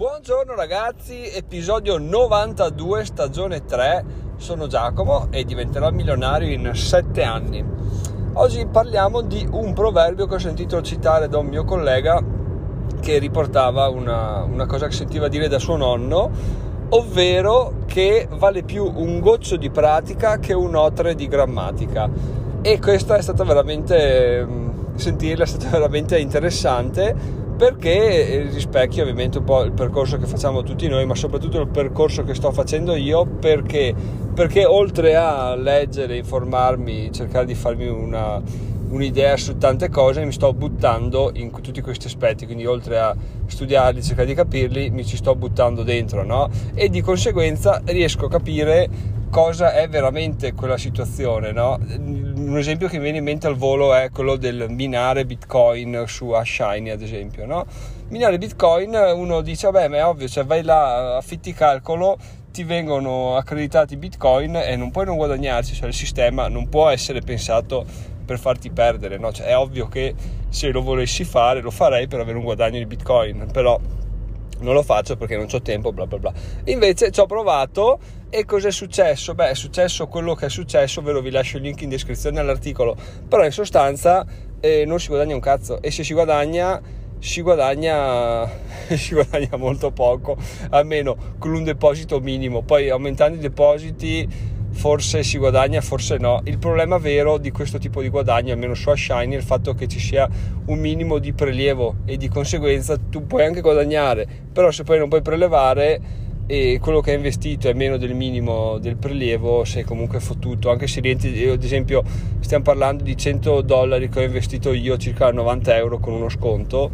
Buongiorno ragazzi, episodio 92, stagione 3. Sono Giacomo e diventerò milionario in 7 anni. Oggi parliamo di un proverbio che ho sentito citare da un mio collega che riportava una, una cosa che sentiva dire da suo nonno, ovvero che vale più un goccio di pratica che un otre di grammatica. E questa è stata veramente, mm, sentirla è stata veramente interessante perché rispecchia ovviamente un po' il percorso che facciamo tutti noi, ma soprattutto il percorso che sto facendo io, perché, perché oltre a leggere, informarmi, cercare di farmi una, un'idea su tante cose, mi sto buttando in tutti questi aspetti, quindi oltre a studiarli, cercare di capirli, mi ci sto buttando dentro, no? E di conseguenza riesco a capire cosa è veramente quella situazione, no? Un esempio che mi viene in mente al volo è quello del minare Bitcoin su Ashiny, ad esempio, no? Minare Bitcoin, uno dice, vabbè, ma è ovvio, cioè vai là, affitti calcolo, ti vengono accreditati Bitcoin e non puoi non guadagnarci, cioè il sistema non può essere pensato per farti perdere, no? Cioè è ovvio che se lo volessi fare lo farei per avere un guadagno di Bitcoin, però non lo faccio perché non ho tempo, bla bla bla. Invece ci ho provato e cos'è successo? Beh, è successo quello che è successo, ve lo vi lascio il link in descrizione all'articolo, però in sostanza eh, non si guadagna un cazzo e se si guadagna si guadagna, si guadagna molto poco, almeno con un deposito minimo, poi aumentando i depositi forse si guadagna, forse no. Il problema vero di questo tipo di guadagno, almeno su Shiny, è il fatto che ci sia un minimo di prelievo e di conseguenza tu puoi anche guadagnare, però se poi non puoi prelevare e quello che hai investito è meno del minimo del prelievo, sei comunque fottuto, anche se rientri, ad esempio stiamo parlando di 100 dollari che ho investito io, circa 90 euro con uno sconto,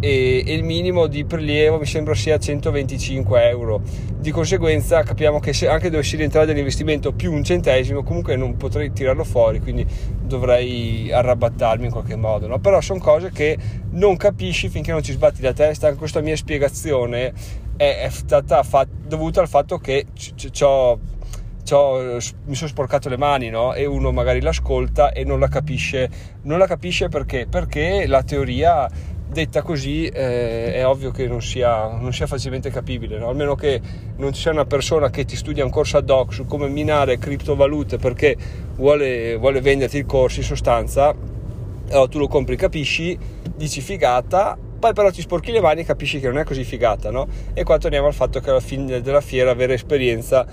e, il minimo di prelievo mi sembra sia 125 euro. Di conseguenza capiamo che se anche dovessi rientrare dell'investimento più un centesimo, comunque non potrei tirarlo fuori, quindi dovrei arrabattarmi in qualche modo. No? Però sono cose che non capisci finché non ci sbatti la testa. Anche questa mia spiegazione è, stata fat- dovuta al fatto che c- c- mi sono sporcato le mani no? e uno magari l'ascolta e non la capisce. Non la capisce perché? Perché la teoria detta così eh, è ovvio che non sia, non sia facilmente capibile, no? almeno che non ci sia una persona che ti studia un corso ad hoc su come minare criptovalute perché vuole, vuole venderti il corso in sostanza, allora tu lo compri, capisci, dici figata, poi però ti sporchi le mani e capisci che non è così figata, no? E qua torniamo al fatto che alla fine della fiera avere esperienza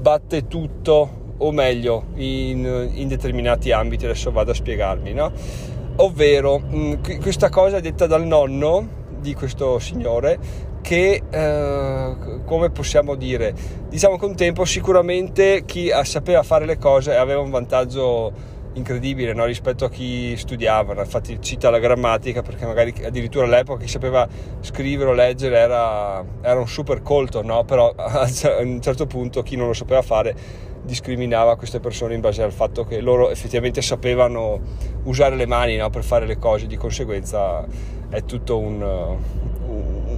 batte tutto, o meglio, in, in determinati ambiti, adesso vado a spiegarmi, no? Ovvero mh, mm, questa cosa detta dal nonno di questo signore che eh, come possiamo dire diciamo che un tempo sicuramente chi sapeva fare le cose aveva un vantaggio incredibile no? rispetto a chi studiava infatti cita la grammatica perché magari addirittura all'epoca chi sapeva scrivere o leggere era, era un super colto no? però a un certo punto chi non lo sapeva fare discriminava queste persone in base al fatto che loro effettivamente sapevano usare le mani no, per fare le cose, di conseguenza è tutto un,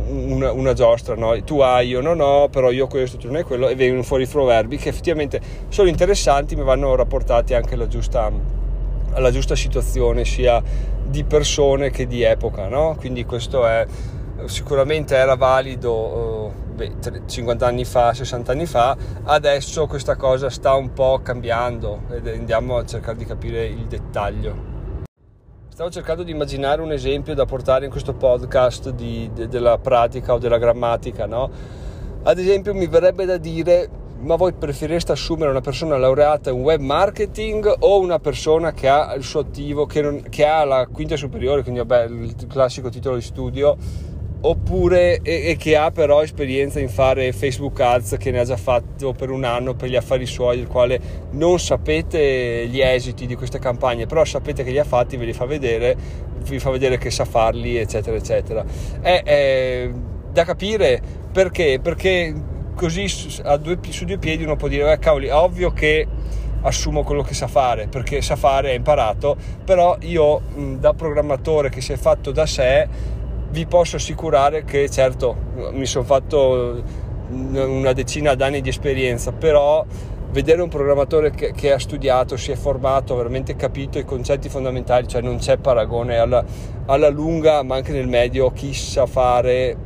una, una, giostra, no? tu hai, io non ho, però io questo, tu non hai quello, e vengono fuori i proverbi che effettivamente sono interessanti ma vanno rapportati anche alla giusta, alla giusta situazione sia di persone che di epoca, no? quindi questo è sicuramente era valido eh, 50 anni fa, 60 anni fa, adesso questa cosa sta un po' cambiando ed andiamo a cercare di capire il dettaglio. Stavo cercando di immaginare un esempio da portare in questo podcast di, de, della pratica o della grammatica, no? Ad esempio mi verrebbe da dire ma voi preferireste assumere una persona laureata in web marketing o una persona che ha il suo attivo, che, non, che ha la quinta superiore, quindi vabbè, il classico titolo di studio oppure e, e, che ha però esperienza in fare Facebook Ads che ne ha già fatto per un anno per gli affari suoi il quale non sapete gli esiti di queste campagne però sapete che li ha fatti ve li fa vedere vi fa vedere che sa farli eccetera eccetera. È, è da capire perché perché così due, su due piedi uno può dire eh, cavoli è ovvio che assumo quello che sa fare perché sa fare, ha imparato però io da programmatore che si è fatto da sé vi posso assicurare che certo mi sono fatto una decina d'anni di esperienza, però vedere un programmatore che, che, ha studiato, si è formato, ha veramente capito i concetti fondamentali, cioè non c'è paragone alla, alla lunga, ma anche nel medio, chi sa fare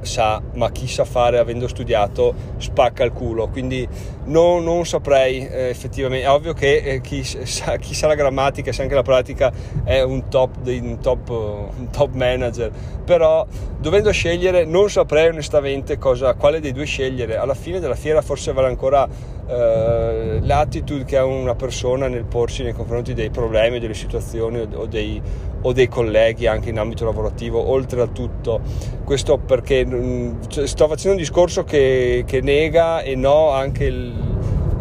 sa, ma chi sa fare avendo studiato spacca il culo, quindi non, non saprei eh, effettivamente, è ovvio che eh, chi, sa, chi, sa, la grammatica, sa anche la pratica è un top, un top, un top manager, però dovendo scegliere non saprei onestamente cosa, quale dei due scegliere, alla fine della fiera forse vale ancora eh, l'attitude che ha una persona nel porsi nei confronti dei problemi, delle situazioni o dei, o dei colleghi anche in ambito lavorativo, oltre a tutto. Questo perché mh, mm, cioè, sto facendo un discorso che, che nega e no anche il,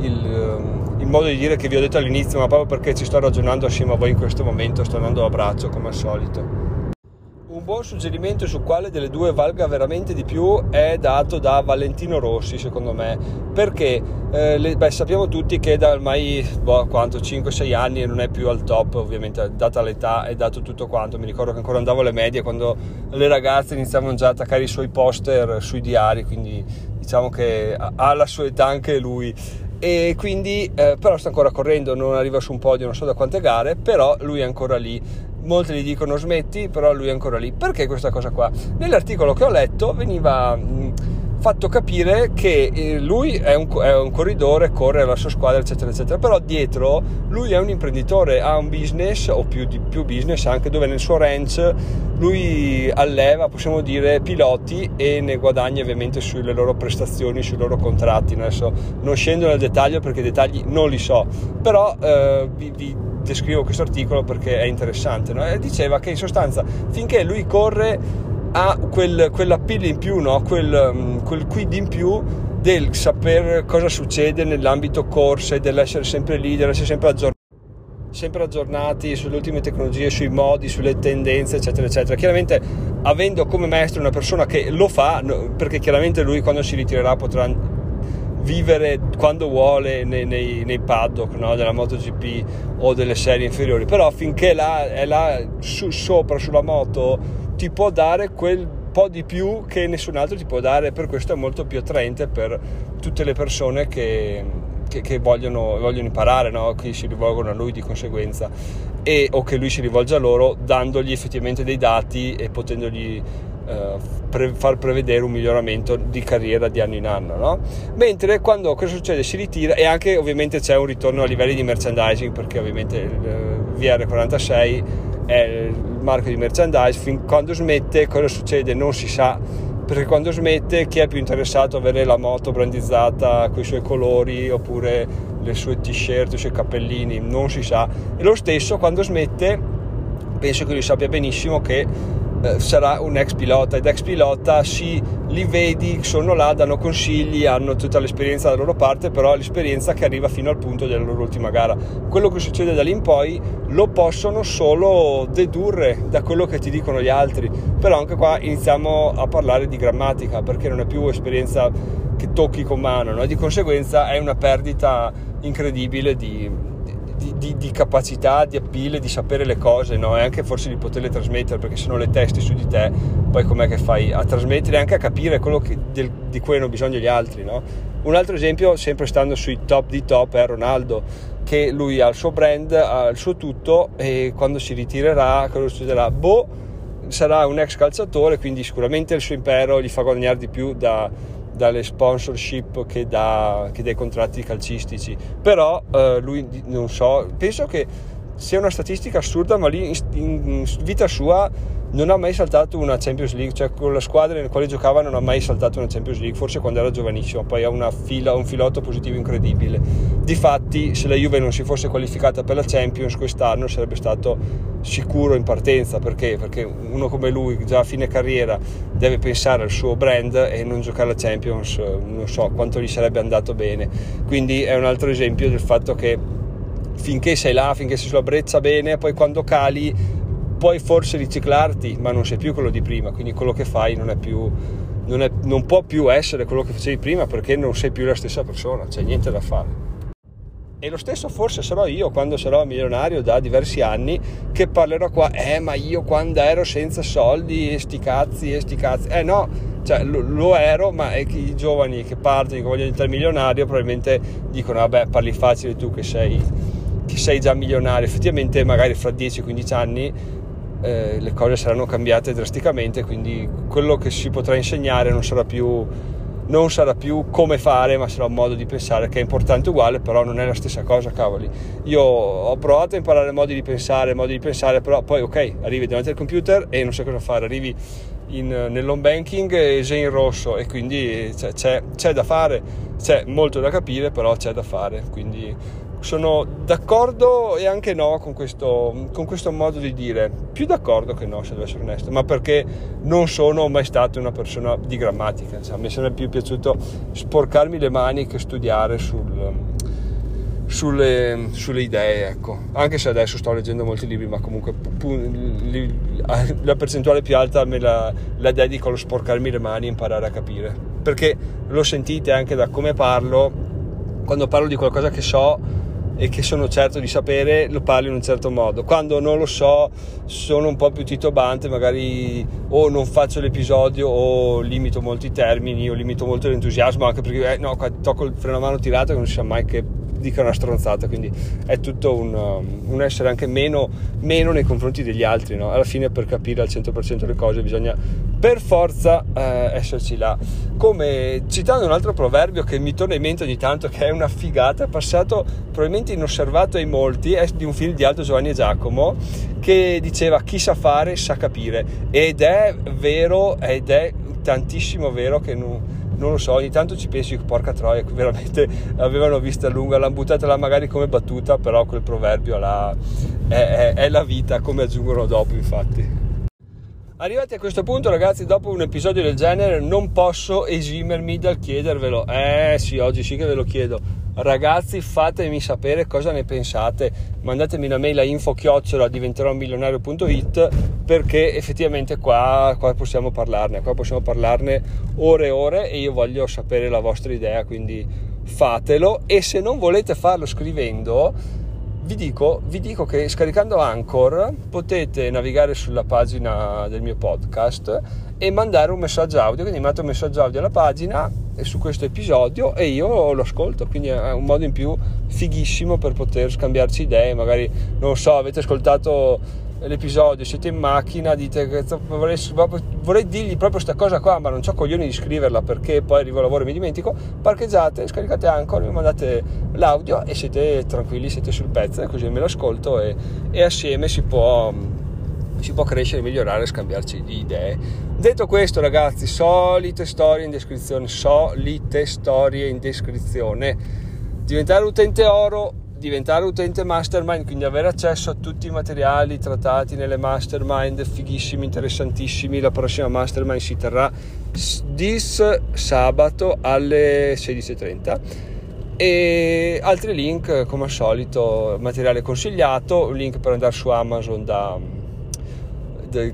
il, mm, il, modo di dire che vi ho detto all'inizio, ma proprio perché ci sto ragionando assieme a voi in questo momento, sto andando a braccio come al solito. Un buon suggerimento su quale delle due valga veramente di più è dato da Valentino Rossi, secondo me, perché eh, le, beh, sappiamo tutti che da ormai boh, 5-6 anni non è più al top, ovviamente data l'età e dato tutto quanto. Mi ricordo che ancora andavo alle medie quando le ragazze iniziavano già a attaccare i suoi poster sui diari, quindi diciamo che ha la sua età anche lui e quindi eh, però sta ancora correndo, non arriva su un podio, non so da quante gare, però lui è ancora lì molti gli dicono smetti, però lui è ancora lì. Perché questa cosa qua? Nell'articolo che ho letto veniva fatto capire che eh, lui è un, è un, corridore, corre la sua squadra, eccetera, eccetera, però dietro lui è un imprenditore, ha un business o più, di, più business anche dove nel suo ranch lui alleva, possiamo dire, piloti e ne guadagna ovviamente sulle loro prestazioni, sui loro contratti. Adesso non scendo nel dettaglio perché i dettagli non li so, però eh, vi, vi descrivo questo articolo perché è interessante. No? diceva che in sostanza finché lui corre ha quel, quell'appeal in più, no? quel, mm, quel quid in più del sapere cosa succede nell'ambito corse, dell'essere sempre leader, essere sempre aggiornati sempre aggiornati sulle ultime tecnologie, sui modi, sulle tendenze, eccetera, eccetera. Chiaramente avendo come maestro una persona che lo fa, perché chiaramente lui quando si ritirerà potrà vivere quando vuole nei, nei, nei paddock no? della MotoGP o delle serie inferiori, però finché là, è là su, sopra sulla moto ti può dare quel po' di più che nessun altro ti può dare, per questo è molto più attraente per tutte le persone che, che, che vogliono, vogliono, imparare, no? che si rivolgono a lui di conseguenza e, o che lui si rivolge a loro dandogli effettivamente dei dati e potendogli eh, pre- far prevedere un miglioramento di carriera di anno in anno. No? Mentre quando cosa succede? Si ritira e anche ovviamente c'è un ritorno a livelli di merchandising perché ovviamente il eh, VR46 è marchio di merchandise, fin quando smette cosa succede non si sa perché quando smette chi è più interessato a avere la moto brandizzata con i suoi colori oppure le sue t-shirt, i suoi cappellini, non si sa. E lo stesso quando smette, penso che lui sappia benissimo che eh, sarà un ex pilota ed ex pilota sì, li vedi, sono là, danno consigli, hanno tutta l'esperienza dalla loro parte, però l'esperienza che arriva fino al punto della loro ultima gara. Quello che succede da lì in poi lo possono solo dedurre da quello che ti dicono gli altri, però anche qua iniziamo a parlare di grammatica perché non è più esperienza che tocchi con mano no? di conseguenza è una perdita incredibile di di, di, di, capacità, di appeal, di sapere le cose no? e anche forse di poterle trasmettere perché se non le testi su di te poi com'è che fai a trasmettere e anche a capire quello che, del, di cui hanno bisogno gli altri no? un altro esempio sempre stando sui top di top è Ronaldo che lui ha il suo brand, ha il suo tutto e quando si ritirerà cosa succederà? Boh sarà un ex calciatore quindi sicuramente il suo impero gli fa guadagnare di più da dalle sponsorship che, da, che dai contratti calcistici. Però eh, lui non so penso che sia una statistica assurda ma lì in, in vita sua non ha mai saltato una Champions League, cioè con la squadra nella quale giocava non ha mai saltato una Champions League, forse quando era giovanissimo, poi ha fila, un filotto positivo incredibile. Difatti, se la Juve non si fosse qualificata per la Champions quest'anno sarebbe stato sicuro in partenza, perché? Perché uno come lui, già a fine carriera, deve pensare al suo brand e non giocare la Champions, non so quanto gli sarebbe andato bene. Quindi è un altro esempio del fatto che finché sei là, finché sei sulla breccia bene, poi quando cali puoi forse riciclarti, ma non sei più quello di prima, quindi quello che fai non, più, non, è, non può più essere quello che facevi prima perché non sei più la stessa persona, c'è niente da fare. E lo stesso forse sarò io quando sarò milionario da diversi anni che parlerò qua, eh ma io quando ero senza soldi e sti cazzi e sti cazzi, eh no, cioè lo, lo ero ma i giovani che partono, che vogliono diventare milionario probabilmente dicono vabbè parli facile tu che sei, che sei già milionario, effettivamente magari fra 10-15 anni eh, le cose saranno cambiate drasticamente, quindi quello che si potrà insegnare non sarà più non sarà più come fare, ma sarà un modo di pensare che è importante uguale, però non è la stessa cosa, cavoli. Io ho provato a imparare modi di pensare, modi di pensare, però poi ok, arrivi davanti al computer e non sai cosa fare, arrivi in, nell'home banking e sei in rosso e quindi c'è, c'è, c'è da fare, c'è molto da capire, però c'è da fare, quindi sono d'accordo e anche no con questo, con questo, modo di dire. Più d'accordo che no, se devo essere onesto, ma perché non sono mai stato una persona di grammatica. Cioè, mi sempre più piaciuto sporcarmi le mani che studiare sul, sulle, sulle, idee. Ecco. Anche se adesso sto leggendo molti libri, ma comunque la percentuale più alta me la, la dedico allo sporcarmi le mani e imparare a capire. Perché lo sentite anche da come parlo. Quando parlo di qualcosa che so, e che sono certo di sapere lo parlo in un certo modo. Quando non lo so sono un po' più titubante, magari o non faccio l'episodio o limito molti termini o limito molto l'entusiasmo anche perché eh, no, tocco il freno a mano tirato e non si sa mai che dica una stronzata, quindi è tutto un, um, un essere anche meno, meno, nei confronti degli altri, no? alla fine per capire al 100% le cose bisogna per forza eh, esserci là. Come citando un altro proverbio che mi torna in mente ogni tanto, che è una figata, passato probabilmente inosservato ai molti, è di un film di Aldo Giovanni e Giacomo, che diceva chi sa fare sa capire, ed è vero, ed è tantissimo vero che non non lo so, ogni tanto ci pensi che porca troia, veramente l'avevano vista lunga, l'hanno buttata là magari come battuta, però quel proverbio là è, è, è la vita, come aggiungono dopo infatti. Arrivati a questo punto, ragazzi, dopo un episodio del genere, non posso esimermi dal chiedervelo. Eh sì, oggi sì che ve lo chiedo. Ragazzi, fatemi sapere cosa ne pensate. Mandatemi una mail a info-chiocciola diventerò milionario.it perché effettivamente qua, qua possiamo parlarne. Qua possiamo parlarne ore e ore e io voglio sapere la vostra idea, quindi fatelo. E se non volete farlo scrivendo vi dico, vi dico, che scaricando Anchor potete navigare sulla pagina del mio podcast e mandare un messaggio audio, quindi mando un messaggio audio alla pagina su questo episodio e io lo ascolto, quindi è un modo in più fighissimo per poter scambiarci idee, magari non so, avete ascoltato l'episodio, siete in macchina, dite che vorrei, vorrei dirgli proprio questa cosa qua, ma non ho coglioni di scriverla perché poi arrivo a lavoro e mi dimentico, parcheggiate, scaricate Anchor, mi mandate l'audio e siete tranquilli, siete sul pezzo, così me lo ascolto e, e assieme si può, si può crescere, migliorare, scambiarci di idee. Detto questo ragazzi, solite storie in descrizione, solite storie in descrizione. Diventare utente oro diventare utente mastermind, quindi avere accesso a tutti i materiali trattati nelle mastermind fighissimi, interessantissimi. La prossima mastermind si terrà di sabato alle 16.30 e altri link come al solito materiale consigliato link per andare su Amazon da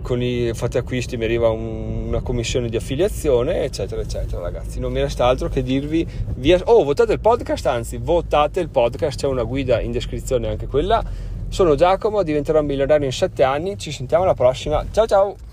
con i fatti acquisti mi arriva un, una commissione di affiliazione, eccetera, eccetera, ragazzi. Non mi resta altro che dirvi via... Oh, votate il podcast, anzi, votate il podcast, c'è una guida in descrizione anche quella. Sono Giacomo, diventerò milionario in 7 anni, ci sentiamo alla prossima. Ciao ciao!